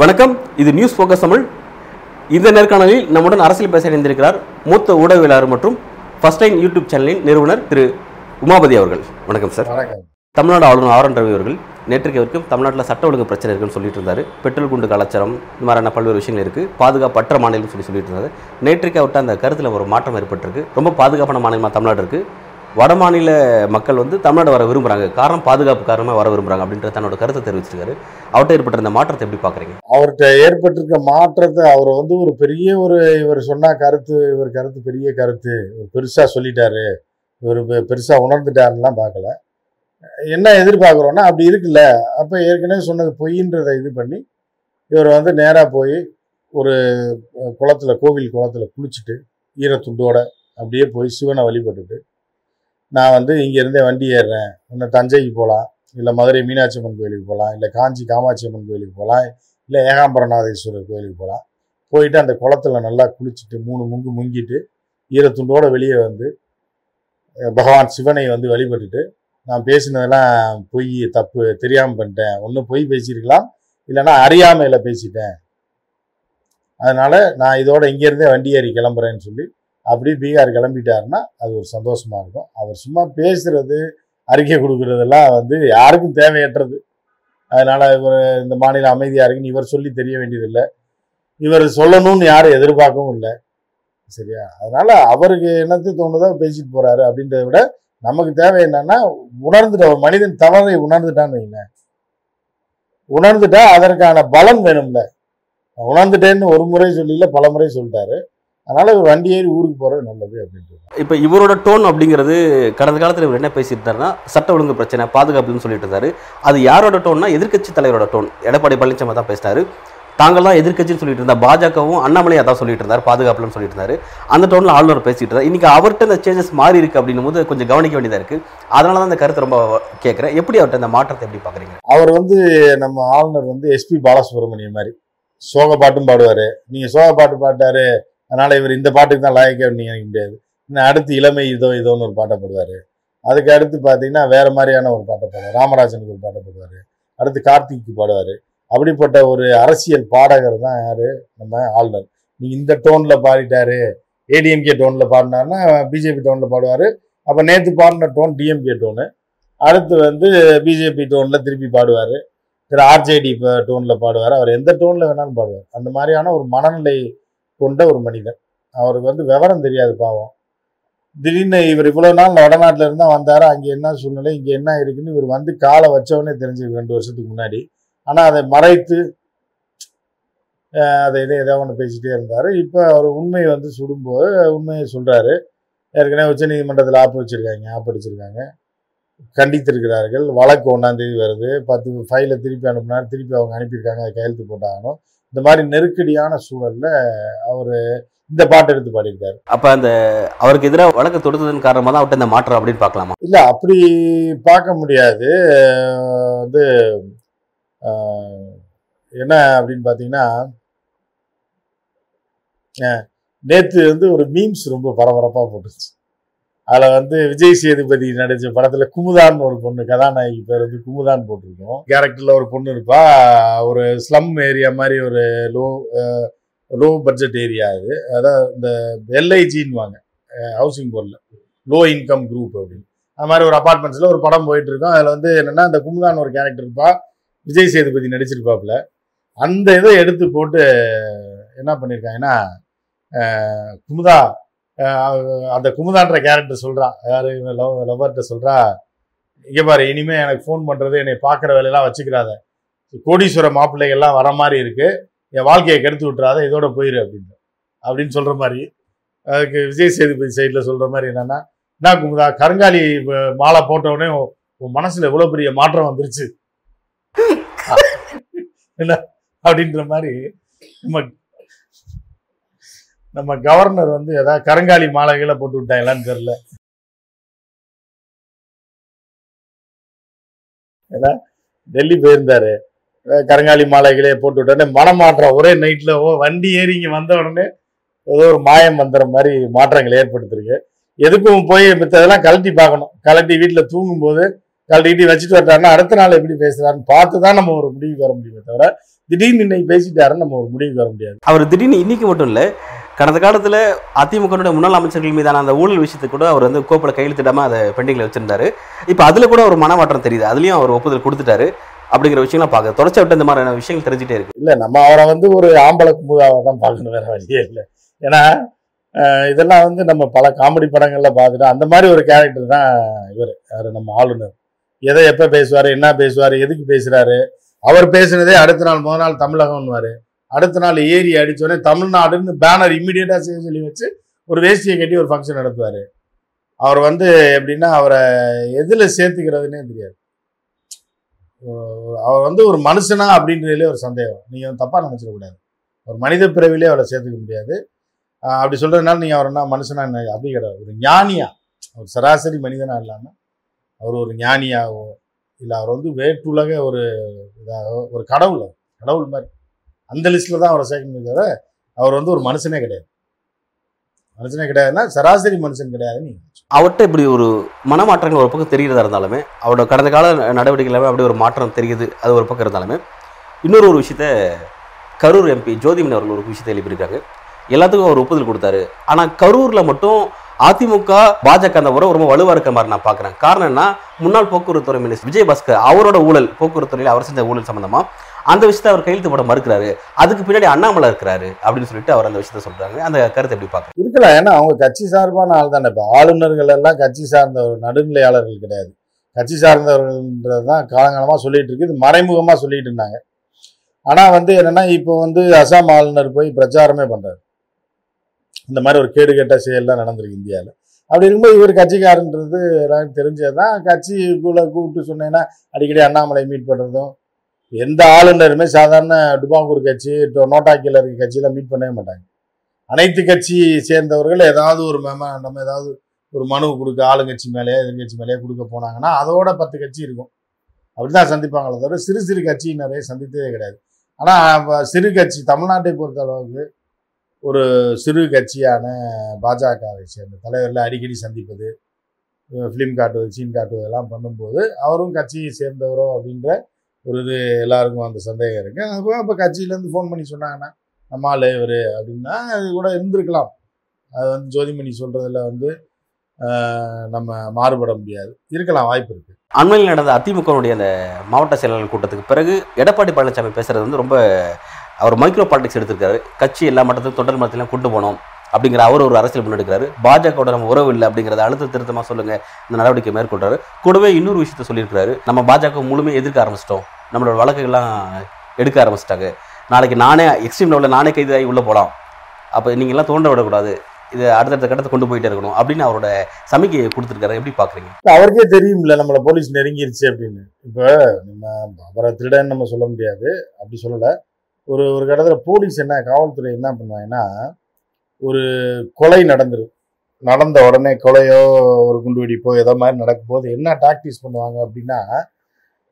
வணக்கம். இது news focus Tamil. இந்த நேர்காணலில் நம்முடன் அரசியல் பேச இணைந்திருக்கிறார் மூத்த ஊடகவியலாளர் மற்றும் ஃபர்ஸ்ட் டைம் யூடியூப் சேனலின் நிறுவனர் திரு உமாபதி அவர்கள். வணக்கம் சார் வணக்கம். தமிழ்நாடு ஆளுநர் ஆர் என் ரவி அவர்கள் நேற்றுக்கு வரைக்கும் தமிழ்நாட்டில் சட்ட ஒழுங்கு பிரச்சனை இருக்குன்னு சொல்லிட்டு இருந்தார் பெட்ரோல் குண்டு கலாச்சாரம் இந்த மாதிரியான பல்வேறு விஷயங்கள் இருக்குது பாதுகாப்பற்ற மாநிலம் சொல்லி சொல்லிட்டு இருந்தார் நேற்றுக்கு அவர்கிட்ட அந்த கருத்தில் ஒரு மாற்றம் ஏற்பட்டிருக்கு. ரொம்ப பாதுகாப்பான மாநிலமாக தமிழ்நாடு இருக்குது வட மாநில மக்கள் வந்து தமிழ்நாடு வர விரும்புகிறாங்க காரணம் பாதுகாப்பு காரணமாக வர விரும்புகிறாங்க அப்படின்ற தன்னோட கருத்தை தெரிவிச்சிருக்காரு. அவர்கிட்ட ஏற்பட்ட இந்த மாற்றத்தை எப்படி பார்க்குறீங்க? அவர்கிட்ட ஏற்பட்டிருக்க மாற்றத்தை அவர் வந்து ஒரு பெரிய ஒரு இவர் சொன்ன கருத்து இவர் கருத்து பெரிய கருத்து. பெருசாக சொல்லிட்டாரு. இவர் பெருசாக உணர்ந்துட்டாருலாம் பார்க்கல. என்ன எதிர்பார்க்குறோன்னா அப்படி இருக்குல்ல. அப்போ ஏற்கனவே சொன்னது பொய்ன்றதை இது பண்ணி இவர் வந்து நேராக போய் ஒரு குளத்தில் குளத்துல கோவில் குளத்துல குளிச்சுட்டு ஈரத்துண்டோட அப்படியே போய் சிவனை வழிபட்டுட்டு நான் வந்து இங்கேருந்தே வண்டி ஏறுறேன். இன்னும் தஞ்சைக்கு போகலாம் இல்லை மதுரை மீனாட்சி அம்மன் கோயிலுக்கு போகலாம் இல்லை காஞ்சி காமாட்சி அம்மன் கோயிலுக்கு போகலாம் இல்லை ஏகாம்பரநாதேஸ்வரர் கோயிலுக்கு போகலாம் போயிட்டு அந்த குளத்துல நல்லா குளிச்சுட்டு மூணு முங்கு முங்கிட்டு ஈரத்துண்டோட வெளியே வந்து பகவான் சிவனை வந்து வழிபட்டுட்டு நான் பேசினதெல்லாம் பொய் தப்பு தெரியாமல் பண்ணிட்டேன். ஒன்று பொய் பேசியிருக்கலாம் இல்லைன்னா அறியாமையில் பேசிட்டேன். அதனால் நான் இதோட இங்கேருந்தே வண்டி ஏறி கிளம்புறேன்னு சொல்லி அப்படியே பீகார் கிளம்பிட்டாருன்னா அது ஒரு சந்தோஷமாக இருக்கும். அவர் சும்மா பேசுகிறது அறிக்கை கொடுக்குறதெல்லாம் வந்து யாருக்கும் தேவையற்றது. அதனால் இவர் இந்த மாநிலம் அமைதியாக இருக்குன்னு இவர் சொல்லி தெரிய வேண்டியதில்லை. இவர் சொல்லணும்னு யாரும் எதிர்பார்க்கவும் இல்லை. சரியா? அதனால் அவருக்கு என்னத்து தோணுதோ பேசிட்டு போகிறாரு அப்படின்றத விட நமக்கு தேவை என்னன்னா உணர்ந்துட்ட ஒரு மனிதன் தவறை உணர்ந்துட்டான்னு வைங்களேன் உணர்ந்துட்டா அதற்கான பலம் வேணும்ல. உணர்ந்துட்டேன்னு ஒரு முறை சொல்லல பல முறை சொல்லிட்டாரு. அதனால இவர் வண்டி ஏறி ஊருக்கு போறது நல்லது அப்படின்ட்டு. இப்போ இவரோட டோன் அப்படிங்கிறது கடந்த காலத்தில் இவர் என்ன பேசிட்டு இருந்தாருன்னா சட்ட ஒழுங்கு பிரச்சனை பாதுகாப்புன்னு சொல்லிட்டு இருந்தாரு. அது யாரோட டோன்னா எதிர்க்கட்சி தலைவரோட டோன் எடப்பாடி பழனிசாமி தான் பேசினாரு. தாங்கள்லாம் எதிர்கட்சின்னு எதிர்க்கட்சின்னு சொல்லிட்டு இருந்தா பாஜகவும் அண்ணாமலை அதான் சொல்லிட்டு இருந்தார் பாதுகாப்புலன்னு சொல்லிட்டு இருந்தார். அந்த டோனில் ஆளுநர் பேசிட்டு இருந்தார். இன்னைக்கு அவர்கிட்ட இந்த சேஞ்சஸ் மாறி இருக்கு அப்படின்னும் போது கொஞ்சம் கவனிக்க வேண்டியதாக இருக்கு. அதனால தான் இந்த கருத்தை ரொம்ப கேட்குறேன் எப்படி அவர்கிட்ட இந்த மாற்றத்தை எப்படி பார்க்குறீங்க அவர் வந்து நம்ம ஆளுநர் வந்து எஸ்பி பாலசுப்ரமணியம் மாதிரி. சோக பாட்டும் பாடுவார். நீங்கள் சோக பாட்டு பாட்டாரு அதனால இவர் இந்த பாட்டுக்கு தான் லாயக்க நினைக்க முடியாது. இன்னும் அடுத்து இளமை இதோ இதோன்னு ஒரு பாட்டை பாடுவார். அதுக்கு அடுத்து பார்த்தீங்கன்னா வேற மாதிரியான ஒரு பாட்டை பாடுவார். ராமராஜனுக்கு ஒரு பாட்டை பாடுவார். அடுத்து கார்த்திக்கு பாடுவார். அப்படிப்பட்ட ஒரு அரசியல் பாடகர் தான் யாரு? நம்ம ஆளுநர். நீ இந்த டோன்ல பாடிட்டாரு. ஏடிஎம்கே டோன்ல பாடினாருன்னா பிஜேபி டோன்ல பாடுவார். அப்போ நேற்று பாடின டோன் டிஎம்கே டோனு அடுத்து வந்து பிஜேபி டோன்ல திருப்பி பாடுவார். திரு ஆர்ஜேடி டோன்ல பாடுவார். அவர் எந்த டோன்ல வேணாலும் பாடுவார். அந்த மாதிரியான ஒரு மனநிலை கொண்ட ஒரு மனிதன் அவருக்கு வந்து விவரம் தெரியாது பாவம். திடீர்னு இவர் இவ்வளோ நாள் வடநாட்டுல இருந்தா வந்தார்? அங்கே என்ன சூழ்நிலை? இங்கே என்ன இருக்குன்னு இவர் வந்து காலை வச்சவனே தெரிஞ்சிருக்கு ரெண்டு வருஷத்துக்கு முன்னாடி. ஆனா அதை மறைத்து அதை இதை ஏதோ ஒன்று பேசிட்டே இருந்தாரு. இப்போ அவர் உண்மையை வந்து சுடும்போது உண்மையை சொல்றாரு. ஏற்கனவே உச்சநீதிமன்றத்தில் ஆப்பு வச்சிருக்காங்க ஆப்பு அடிச்சிருக்காங்க. கண்டித்திருக்கிறார்கள். வழக்கு ஒன்றாம் தேதி வருது. பத்து ஃபைலை திருப்பி அனுப்புனார். திருப்பி அவங்க அனுப்பியிருக்காங்க. அதை கையெழுத்து போட்டாகணும். இந்த மாதிரி நெருக்கடியான சூழல்ல அவர் இந்த பாட்டு எடுத்து பாடியிருக்காரு. அப்ப அந்த அவருக்கு எதிராக வழக்கு தொடுத்ததன் காரணமா தான் அவர்கிட்ட இந்த மாற்றம் அப்படின்னு பார்க்கலாமா? இல்ல அப்படி பார்க்க முடியாது. வந்து என்ன அப்படின்னு பார்த்தீங்கன்னா நேற்று வந்து ஒரு மீம்ஸ் ரொம்ப பரபரப்பாக போட்டுச்சு. அதில் வந்து விஜய் சேதுபதி நடித்த படத்தில் குமுதான்னு ஒரு பொண்ணு கதாநாயகி பேர் வந்து குமுதான் போட்டிருக்கோம். கேரக்டரில் ஒரு பொண்ணு இருப்பா. ஒரு ஸ்லம் ஏரியா மாதிரி ஒரு லோ லோ பட்ஜெட் ஏரியா அது. அதான் இந்த எல்ஐஜின்னு வாங்க ஹவுசிங் போர்டில் லோ. இன்கம் குரூப் அப்படின்னு. அது மாதிரி ஒரு அப்பார்ட்மெண்ட்ஸில் ஒரு படம் போயிட்டு இருக்கோம். வந்து என்னென்னா அந்த குமுதான் ஒரு கேரக்டர் இருப்பா. விஜய் சேதுபதி நடிச்சிருப்பாப்புல. அந்த இதை எடுத்து போட்டு என்ன பண்ணியிருக்காங்கன்னா குமுதா அந்த குமுதான்ற கேரக்டர் சொல்கிறா யாரு? லவ் லவ்வர்கிட்ட சொல்கிறா இங்கே பாரு இனிமேல் எனக்கு ஃபோன் பண்ணுறது என்னை பார்க்குற வேலையெல்லாம் வச்சுக்கிறாத கோடீஸ்வர மாப்பிள்ளைகள்லாம் வர மாதிரி இருக்குது என் வாழ்க்கையை கெடுத்து விட்டுறாத இதோட போயிரு அப்படின்னு. அப்படின்னு சொல்கிற மாதிரி அதுக்கு விஜய் சேதுபதி சைடில் சொல்கிற மாதிரி என்னென்னா என்ன குமுதா கருங்காலி மாலை போட்ட உடனே உன் மனசில் எவ்வளோ பெரிய மாற்றம் வந்துருச்சு? என்ன அப்படின்ற மாதிரி நம்ம நம்ம கவர்னர் வந்து ஏதாவது கரங்காலி மாலைகளை போட்டு விட்டாங்களான்னு தெரியல. ஏன்னா டெல்லி போயிருந்தாரு. கரங்காலி மாலைகளே போட்டு விட்டோடனே மனமாற்றம் ஒரே நைட்ல ஓ வண்டி ஏறி இங்கே வந்த உடனே ஏதோ ஒரு மாயம் வந்துற மாதிரி மாற்றங்கள் ஏற்படுத்திருக்கு. எதுக்கும் போய் மித்ததெல்லாம் கழட்டி பார்க்கணும். கழட்டி வீட்டில் தூங்கும்போது கழட்டிட்டு வச்சுட்டு வர்றாருன்னா அடுத்த நாள் எப்படி பேசுறாருன்னு பார்த்து தான் நம்ம ஒரு முடிவுக்கு வர முடியுமே தவிர திடீர்னு இன்னைக்கு பேசிட்டாருன்னு நம்ம ஒரு முடிவுக்கு வர முடியாது. அவர் திடீர்னு இன்னைக்கு மட்டும் இல்ல கடந்த காலத்துல அதிமுகவுடைய முன்னாள் அமைச்சர்கள் மீதான அந்த ஊழல் விஷயத்துக்கு கூட அவர் வந்து கோப்பில் கையெழுத்திடாம அதை பெண்டிங்ல வச்சிருந்தாரு. இப்போ அதுல கூட ஒரு மனமாற்றம் தெரியுது. அதுலயும் அவர் ஒப்புதல் கொடுத்துட்டாரு. அப்படிங்கிற விஷயம்லாம் பார்க்க தொடர்ச்சி விட்டு இந்த மாதிரியான விஷயங்கள் தெரிஞ்சுட்டே இருக்கு. இல்ல நம்ம அவரை வந்து ஒரு ஆம்பளை குமுதாவை தான் பார்க்கணும் வேற வழியே இல்லை. ஏன்னா இதெல்லாம் வந்து நம்ம பல காமெடி படங்கள்ல பார்த்துட்டோம் அந்த மாதிரி ஒரு கேரக்டர் தான் இவர். யாரு நம்ம ஆளுநர். எதை எப்போ பேசுவார் என்ன பேசுவார் எதுக்கு பேசுகிறாரு அவர் பேசுனதே அடுத்த நாள் முதல் நாள் தமிழகம்னுவார் அடுத்த நாள் ஏரி அடித்தோடனே தமிழ்நாடுன்னு பேனர் இம்மிடியேட்டாக செய்ய சொல்லி வச்சு ஒரு வேஷ்டியை கட்டி ஒரு ஃபங்க்ஷன் நடத்துவார். அவர் வந்து எப்படின்னா அவரை எதில் சேர்த்துக்கிறதுனே தெரியாது. அவர் வந்து ஒரு மனுஷனா அப்படின்றதுலே ஒரு சந்தேகம். நீங்கள் வந்து நினச்சிடக்கூடாது. ஒரு மனித பிறவிலே அவரை சேர்த்துக்க முடியாது. அப்படி சொல்கிறதுனால நீங்கள் அவர் என்ன மனுஷனா என்ன அப்படி கிடையாது. ஒரு ஞானியா ஒரு சராசரி மனிதனாக இல்லாமல் அவர் ஒரு ஞானியாகவோ இல்லை அவர் வந்து வேற்றுலக ஒரு இதாக ஒரு கடவுள் கடவுள் மாதிரி. அந்த லிஸ்ட்டில் தான் அவரை சேர்க்க முடியாத அவர் வந்து ஒரு மனுஷனே கிடையாது. மனுஷனே கிடையாதுன்னா சராசரி மனுஷன் கிடையாது அவர்கிட்ட இப்படி ஒரு மனமாற்றங்கள் ஒரு பக்கம் தெரிகிறதா இருந்தாலுமே அவரோட கடந்த கால நடவடிக்கை எல்லாமே அப்படி ஒரு மாற்றம் தெரியுது அது ஒரு பக்கம் இருந்தாலுமே இன்னொரு ஒரு விஷயத்த கரூர் எம்பி ஜோதிமன் அவர்கள் ஒரு விஷயத்தை எழுப்பியிருக்காங்க. எல்லாத்துக்கும் அவர் ஒப்புதல் கொடுத்தாரு. ஆனால் கரூரில் மட்டும் அதிமுக பாஜக அந்த உறவு ரொம்ப வலுவா இருக்க மாதிரி நான் பார்க்குறேன் காரணம் என்ன? முன்னாள் போக்குவரத்துறை துறை மினிஸ்டர் விஜயபாஸ்கர் அவரோட ஊழல் போக்குவரத்துறையில் அவர் செஞ்ச ஊழல் சம்பந்தமா அந்த விஷயத்தை அவர் கையெழுத்து போட மறுக்கிறாரு. அதுக்கு பின்னாடி அண்ணாமலை இருக்கிறாரு அப்படின்னு சொல்லிட்டு அவர் அந்த விஷயத்த சொல்றாங்க. அந்த கருத்தை எப்படி பார்க்க இருக்கலாம் ஏன்னா அவங்க கட்சி சார்பான ஆள் தானே இப்போ. ஆளுநர்கள் எல்லாம் கட்சி சார்ந்த ஒரு நடுநிலையாளர்கள் கிடையாது. கட்சி சார்ந்தவர்கள்ன்றது தான் காலங்காலமாக சொல்லிட்டு இருக்கு. இது மறைமுகமாக சொல்லிட்டு இருந்தாங்க. ஆனால் வந்து என்னன்னா இப்போ வந்து அசாம் ஆளுநர் போய் பிரச்சாரமே பண்றாரு. இந்த மாதிரி ஒரு கேடு கேட்ட செயல்லாம் நடந்திருக்கு இந்தியாவில் அப்படி இருக்கும்போது இவர் கட்சிக்காரன்றது எல்லாருக்கும் தெரிஞ்சது தான் கட்சிக்குள்ளே கூப்பிட்டு சொன்னேன்னா அடிக்கடி அண்ணாமலை மீட் பண்ணுறதும் எந்த ஆளுநருமே சாதாரண டுபாங்கூர் கட்சி நோட்டாக்கியில் இருக்க கட்சியெல்லாம் மீட் பண்ணவே மாட்டாங்க. அனைத்து கட்சி சேர்ந்தவர்கள் ஏதாவது ஒரு மேம நம்ம ஏதாவது ஒரு மனு கொடுக்க ஆளுங்கட்சி மேலேயே எதிர்கட்சி மேலேயே கொடுக்க போனாங்கன்னா அதோட பத்து கட்சி இருக்கும். அப்படி தான் சந்திப்பாங்களே தவிர சிறு சிறு கட்சியினரை சந்தித்ததே கிடையாது. ஆனால் சிறு கட்சி தமிழ்நாட்டை பொறுத்த அளவுக்கு ஒரு சிறு கட்சியான பாஜகவை சேர்ந்த தலைவரில் அடிக்கடி சந்திப்பது ஃபிலிம் காட்டுவது சீன் காட்டுவது எல்லாம் பண்ணும்போது அவரும் கட்சியை சேர்ந்தவரோ அப்படின்ற ஒரு இது எல்லாருக்கும் அந்த சந்தேகம் இருக்குது அப்போ அப்போ கட்சியிலேருந்து ஃபோன் பண்ணி சொன்னாங்கன்னா நம்ம ஆள் இவர் அப்படின்னா அது கூட இருந்திருக்கலாம். அது வந்து ஜோதிமணி சொல்கிறதுல வந்து நம்ம மாறுபட முடியாது. இருக்கலாம் வாய்ப்பு இருக்குது அண்மையில் நடந்த அதிமுகவுடைய அந்த மாவட்ட செயலாளர் கூட்டத்துக்கு பிறகு எடப்பாடி பழனிசாமி பேசுகிறது வந்து ரொம்ப அவர் மைக்ரோ பாலிடிக்ஸ் எடுத்திருக்காரு. கட்சி எல்லா மட்டத்திலும் தொண்டர் மட்டத்திலும் கொண்டு போனோம் அப்படிங்கிற அவர் ஒரு அரசியல் முன்னெடுக்கிறாரு. பாஜகவோட நம்ம உறவு இல்லை அப்படிங்கிறத அழுத்த திருத்தமா சொல்லுங்க. இந்த நடவடிக்கை மேற்கொள்றாரு. கூடவே இன்னொரு விஷயத்த சொல்லியிருக்காரு நம்ம பாஜக முழுமையாக எதிர்க்க ஆரம்பிச்சிட்டோம். நம்மளோட வழக்குகள்லாம் எடுக்க ஆரம்பிச்சிட்டாங்க. நாளைக்கு நானே எக்ஸ்ட்ரீம் லெவலில் நானே கைதாகி உள்ளே போகலாம் அப்போ நீங்கள்லாம் தோண்ட விடக்கூடாது. இது அடுத்தடுத்த கட்டத்தை கொண்டு போயிட்டே இருக்கணும் அப்படின்னு அவரோட சமிக்கையை கொடுத்துருக்காரு. எப்படி பார்க்குறீங்க? அவருக்கே தெரியும்ல நம்மளை போலீஸ் நெருங்கிருச்சு அப்படின்னு. இப்போ நம்ம அவரை திருடன்னு நம்ம சொல்ல முடியாது. அப்படி சொல்லலை. ஒரு ஒரு கடத்துல போலீஸ் என்ன காவல்துறை என்ன பண்ணுவாங்கன்னா ஒரு கொலை நடந்துடும் நடந்த உடனே கொலையோ ஒரு குண்டு வெடிப்போ ஏதோ மாதிரி நடக்கும்போது என்ன டாக்டிஸ் பண்ணுவாங்க அப்படின்னா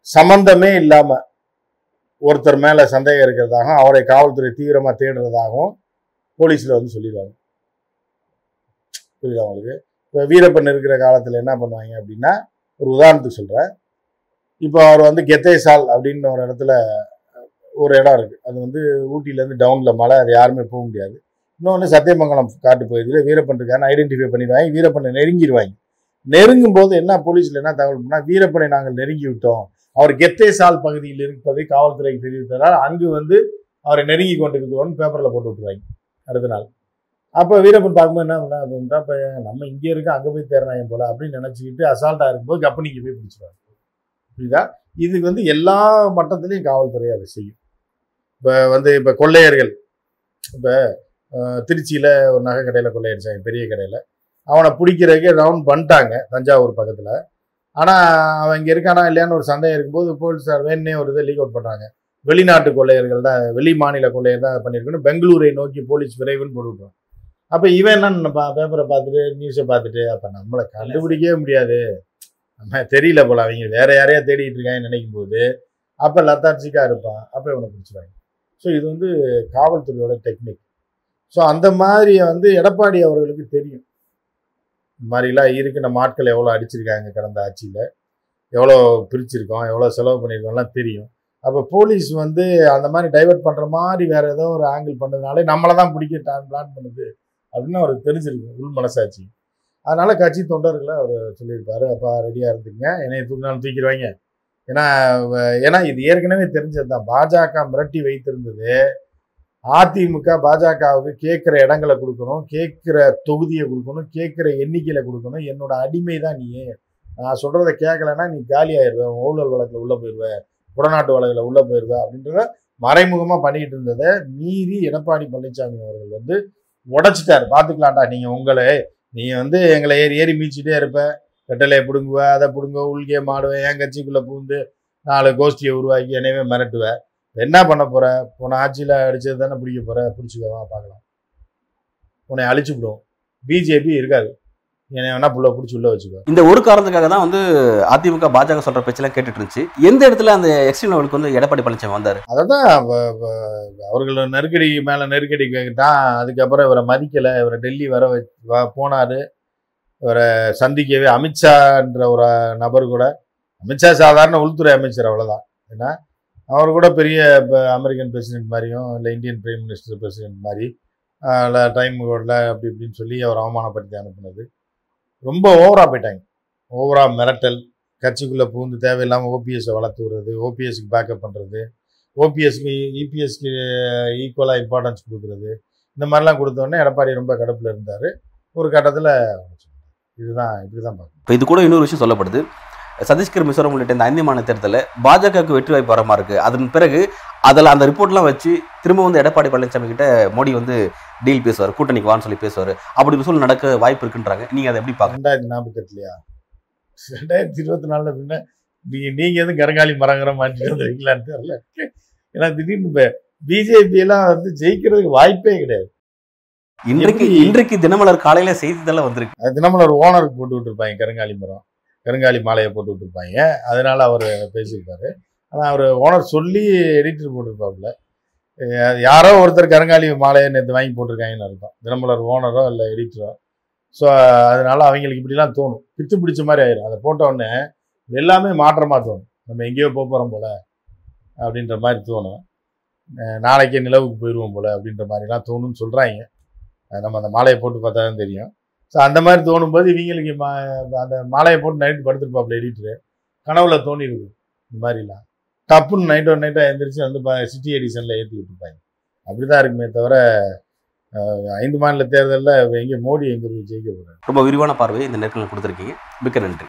சம்மந்தமே இல்லாமல் ஒருத்தர் மேலே சந்தேகம் இருக்கிறதாகவும் அவரை காவல்துறை தீவிரமாக தேடுறதாகவும் போலீஸில் வந்து சொல்லிடுவாங்க. புரியுதா உங்களுக்கு? இப்போ வீரப்பன் இருக்கிற காலத்தில் என்ன பண்ணுவாங்க அப்படின்னா ஒரு உதாரணத்துக்கு சொல்கிறேன் இப்போ அவர் வந்து கெத்தேசால் அப்படின்னு ஒரு இடத்துல ஒரு இடம் இருக்குது அது வந்து ஊட்டியிலேருந்து டவுனில் மலை அது யாருமே போக முடியாது. இன்னொன்று சத்தியமங்கலம் காட்டு பகுதியில் வீரப்பன் ஐடென்டிஃபை பண்ணிடுவாங்க. வீரப்பனை நெருங்கிடுவாங்க. நெருங்கும் போது என்ன போலீஸில் என்ன தகவல் பண்ணால் வீரப்பனை நாங்கள் நெருங்கி விட்டோம் அவர் கெத்தேசால் பகுதியில் இருப்பதை காவல்துறைக்கு தெரிவித்ததால் அங்கு வந்து அவரை நெருங்கி கொண்டிருக்கிறோம்னு பேப்பரில் போட்டு விட்டுருவாங்க. அடுத்த நாள். அப்போ வீரப்பன் பார்க்கும்போது என்ன பண்ணா அப்படின்னா இப்போ நம்ம இங்கே இருக்க அங்கே போய் தேர்னாயம் போல அப்படின்னு நினச்சிக்கிட்டு அசால்ட்டாக இருக்கும்போது கப்பனிக்கு போய் பிடிச்சிருவாங்க. புரியுதா? இது வந்து எல்லா மட்டத்திலையும் காவல்துறை அதை செய்யும். இப்போ வந்து இப்போ கொள்ளையர்கள் இப்போ திருச்சியில் ஒரு நகை கடையில் கொள்ளையடிச்சாங்க பெரிய கடையில். அவனை பிடிக்கிறதுக்கு ரவுண்ட் பண்ணிட்டாங்க தஞ்சாவூர் பக்கத்தில். ஆனால் அவன் இங்கே இருக்கானா இல்லையான்னு ஒரு சந்தேகம் இருக்கும்போது போலீஸார் வேணே ஒரு இதை லீக் அவுட் பண்ணுறாங்க வெளிநாட்டு கொள்ளையர்கள் தான் வெளி மாநில கொள்ளையர் தான் பண்ணியிருக்கணும். பெங்களூரை நோக்கி போலீஸ் விரைவுன்னு போட்டுவிட்டோம் அப்போ இவன் என்ன பேப்பரை பார்த்துட்டு நியூஸை பார்த்துட்டு அப்போ நம்மளை கண்டுபிடிக்கவே முடியாது. நம்ம தெரியல போல அவங்க வேற யாரையா தேடிட்டு இருக்காங்கன்னு நினைக்கும் போது அப்போ லத்தாட்சிக்காக இருப்பான் அப்போ இவனை பிடிச்சிருவாங்க. ஸோ இது வந்து காவல்துறையோட டெக்னிக் ஸோ அந்த மாதிரி வந்து எடப்பாடி அவர்களுக்கு தெரியும். இந்த மாதிரிலாம் இருக்குது நம்ம ஆட்கள் எவ்வளோ அடிச்சிருக்காங்க கடந்த ஆட்சியில். எவ்வளோ பிரிச்சிருக்கோம். எவ்வளோ செலவு பண்ணியிருக்கோம்லாம் தெரியும். அப்போ போலீஸ் வந்து அந்த மாதிரி டைவர்ட் பண்ணுற மாதிரி வேறு ஏதோ ஒரு ஆங்கிள் பண்ணதுனால நம்மளை தான் பிடிக்க பிளான் பண்ணுது அப்படின்னு அவருக்கு தெரிஞ்சிருக்கு. உள் மனசாட்சி. அதனால் கட்சி தொண்டர்களை அவர் சொல்லியிருப்பாரு. அப்பா ரெடியாக இருந்துங்க என்னை தூக்கினாலும் தூக்கிடுவாங்க ஏன்னா ஏன்னா இது ஏற்கனவே தெரிஞ்சது தான் பாஜக மிரட்டி வைத்திருந்தது. அதிமுக பாஜகவுக்கு கேட்குற இடங்களை கொடுக்கணும் கேட்குற தொகுதியை கொடுக்கணும் கேட்குற எண்ணிக்கையில் கொடுக்கணும். என்னோட அடிமை தான் நீ. நான் சொல்கிறத கேட்கலன்னா நீ காலி ஆயிடுவேன் ஊழல் வழக்கில் உள்ளே போயிடுவேன் குடநாட்டு வழக்கில் உள்ளே போயிடுவேன் அப்படின்றத மறைமுகமாக பண்ணிக்கிட்டு இருந்ததை மீறி எடப்பாடி பழனிசாமி அவர்கள் வந்து உடைச்சிட்டாரு. பார்த்துக்கலாம்டா நீங்கள் உங்களை நீ வந்து எங்களை ஏறி ஏறி மீச்சிட்டே இருப்பேன் கட்டளையை பிடுங்குவ அதை பிடுங்க உள்கே மாடுவேன் என் கட்சிக்குள்ளே பூந்து நாலு கோஷ்டியை உருவாக்கி என்னவே மிரட்டுவ. என்ன பண்ண போற? போன ஆட்சியில் அடிச்சது தானே பிடிக்க போற? பிடிச்சிக்கவா பார்க்கலாம். உன்னை அழிச்சு விடுவோம். பிஜேபி இருக்காது. என்னை வேணா புள்ள பிடிச்சி உள்ள வச்சுக்கோ. இந்த ஒரு காரணத்துக்காக தான் வந்து அதிமுக பாஜக சொல்ற பேச்செல்லாம் கேட்டுட்டு இருந்துச்சு. எந்த இடத்துல அந்த எக்ஸ்ட்ரீம் லெவலுக்கு வந்து எடப்பாடி பழனிசாமி வந்தாரு? அதை தான் அவர்கள் நெருக்கடி மேலே நெருக்கடி கேட்டான் அதுக்கப்புறம் இவரை மதிக்கலை. இவரை டெல்லி வர போனாரு. இவரை சந்திக்கவே அமித்ஷான்ற ஒரு நபர் கூட அமித்ஷா சாதாரண உள்துறை அமைச்சர் அவ்வளோதான் ஏன்னா அவர் கூட பெரிய இப்போ அமெரிக்கன் பிரசிடென்ட் மாதிரியும் இல்லை இந்தியன் பிரைம் மினிஸ்டர் பிரசிடென்ட் மாதிரி டைம் கோடில் அப்படி இப்படின்னு சொல்லி அவர் அவமானப்படுத்தி அனுப்புனது. ரொம்ப ஓவராக போயிட்டாங்க. ஓவராக மிரட்டல் கட்சிக்குள்ளே பூந்து தேவையில்லாமல் ஓபிஎஸ்ஸை வளர்த்து விடுறது ஓபிஎஸ்க்கு பேக்கப் பண்ணுறது ஓபிஎஸ்க்கு இபிஎஸ்க்கு ஈக்குவலாக இம்பார்ட்டன்ஸ் கொடுக்குறது இந்த மாதிரிலாம் கொடுத்தோடனே எடப்பாடி ரொம்ப கடுப்பில் இருந்தார். ஒரு கட்டத்தில் இதுதான் இப்படி தான் பார்க்கணும். இப்போ இது கூட இன்னொரு விஷயம் சொல்லப்படுது. சதீஷ்கர் மிசோரம் உள்ளிட்ட இந்த ஐந்து மாநில தேர்தலில் பாஜகவுக்கு வெற்றி வாய்ப்பு வர மாதிரி இருக்கு? அதன் பிறகு அதில் அந்த ரிப்போர்ட்லாம் வச்சு திரும்ப வந்து எடப்பாடி பழனிசாமி கிட்ட மோடி வந்து டீல் பேசுவார் கூட்டணிக்கு வான்னு சொல்லி பேசுவார். அப்படி ஒரு சூழல் நடக்க வாய்ப்பு இருக்குன்றாங்க. நீங்க அதை எப்படி பார்க்க ரெண்டாயிரத்தி நாற்பத்தெட்டுலையா ரெண்டாயிரத்தி இருபத்தி நாலில் பின்ன நீங்கள் நீங்கள் எதுவும் கருங்காலி மரங்கிற மாதிரி வந்துருக்கீங்களான்னு தெரியல. ஏன்னா திடீர்னு இப்போ பிஜேபி எல்லாம் வந்து ஜெயிக்கிறதுக்கு வாய்ப்பே கிடையாது. இன்றைக்கு? இன்றைக்கு தினமலர் காலையில செய்தித்தாள வந்திருக்கு. ஒரு ஓனருக்கு போட்டு விட்டுருப்பாங்க கருங்காலி மரம். கருங்காலி மாலையை போட்டு விட்டுருப்பாங்க. அதனால அவர் பேசியிருப்பாரு. ஆனால் அவர் ஓனர் சொல்லி எடிட்டர் போட்டிருப்பாப்புல. யாரோ ஒருத்தர் கருங்காலி மாலையை நேற்று வாங்கி போட்டிருக்காங்கன்னு அர்த்தம். தினமலர் ஓனரோ இல்லை எடிட்டரோ ஸோ அதனால அவங்களுக்கு இப்படிலாம் தோணும். பித்து பிடிச்ச மாதிரி ஆயிரும். அதை போட்ட உடனே எல்லாமே மாற்றமாக தோணும். நம்ம எங்கேயோ போக போகிறோம் போல அப்படின்ற மாதிரி தோணும். நாளைக்கே நிலவுக்கு போயிடுவோம் போல அப்படின்ற மாதிரிலாம் தோணும்னு சொல்கிறாங்க நம்ம அந்த மாலையை போட்டு பார்த்தா தான் தெரியும். ஸோ அந்த மாதிரி தோணும்போது இவங்களுக்கு மா அந்த மாலையை போட்டு நைட்டு படுத்துருப்பாப்புல எடிட்டரு கனவுல தோணிருக்கு இந்த மாதிரிலாம். டப்புன்னு நைட்டோ நைட்டாக எழுந்திரிச்சு வந்து சிட்டி எடிஷனில் ஏற்றி விட்டுருப்பாங்க. அப்படி தான் இருக்குமே தவிர ஐந்து மாநில தேர்தலில் எங்கே மோடி எங்கே போய் ஜெயிக்க போகிறார் ரொம்ப விரிவான பார்வையை இந்த நேரத்தில் கொடுத்துருக்கீங்க. மிக்க நன்றி.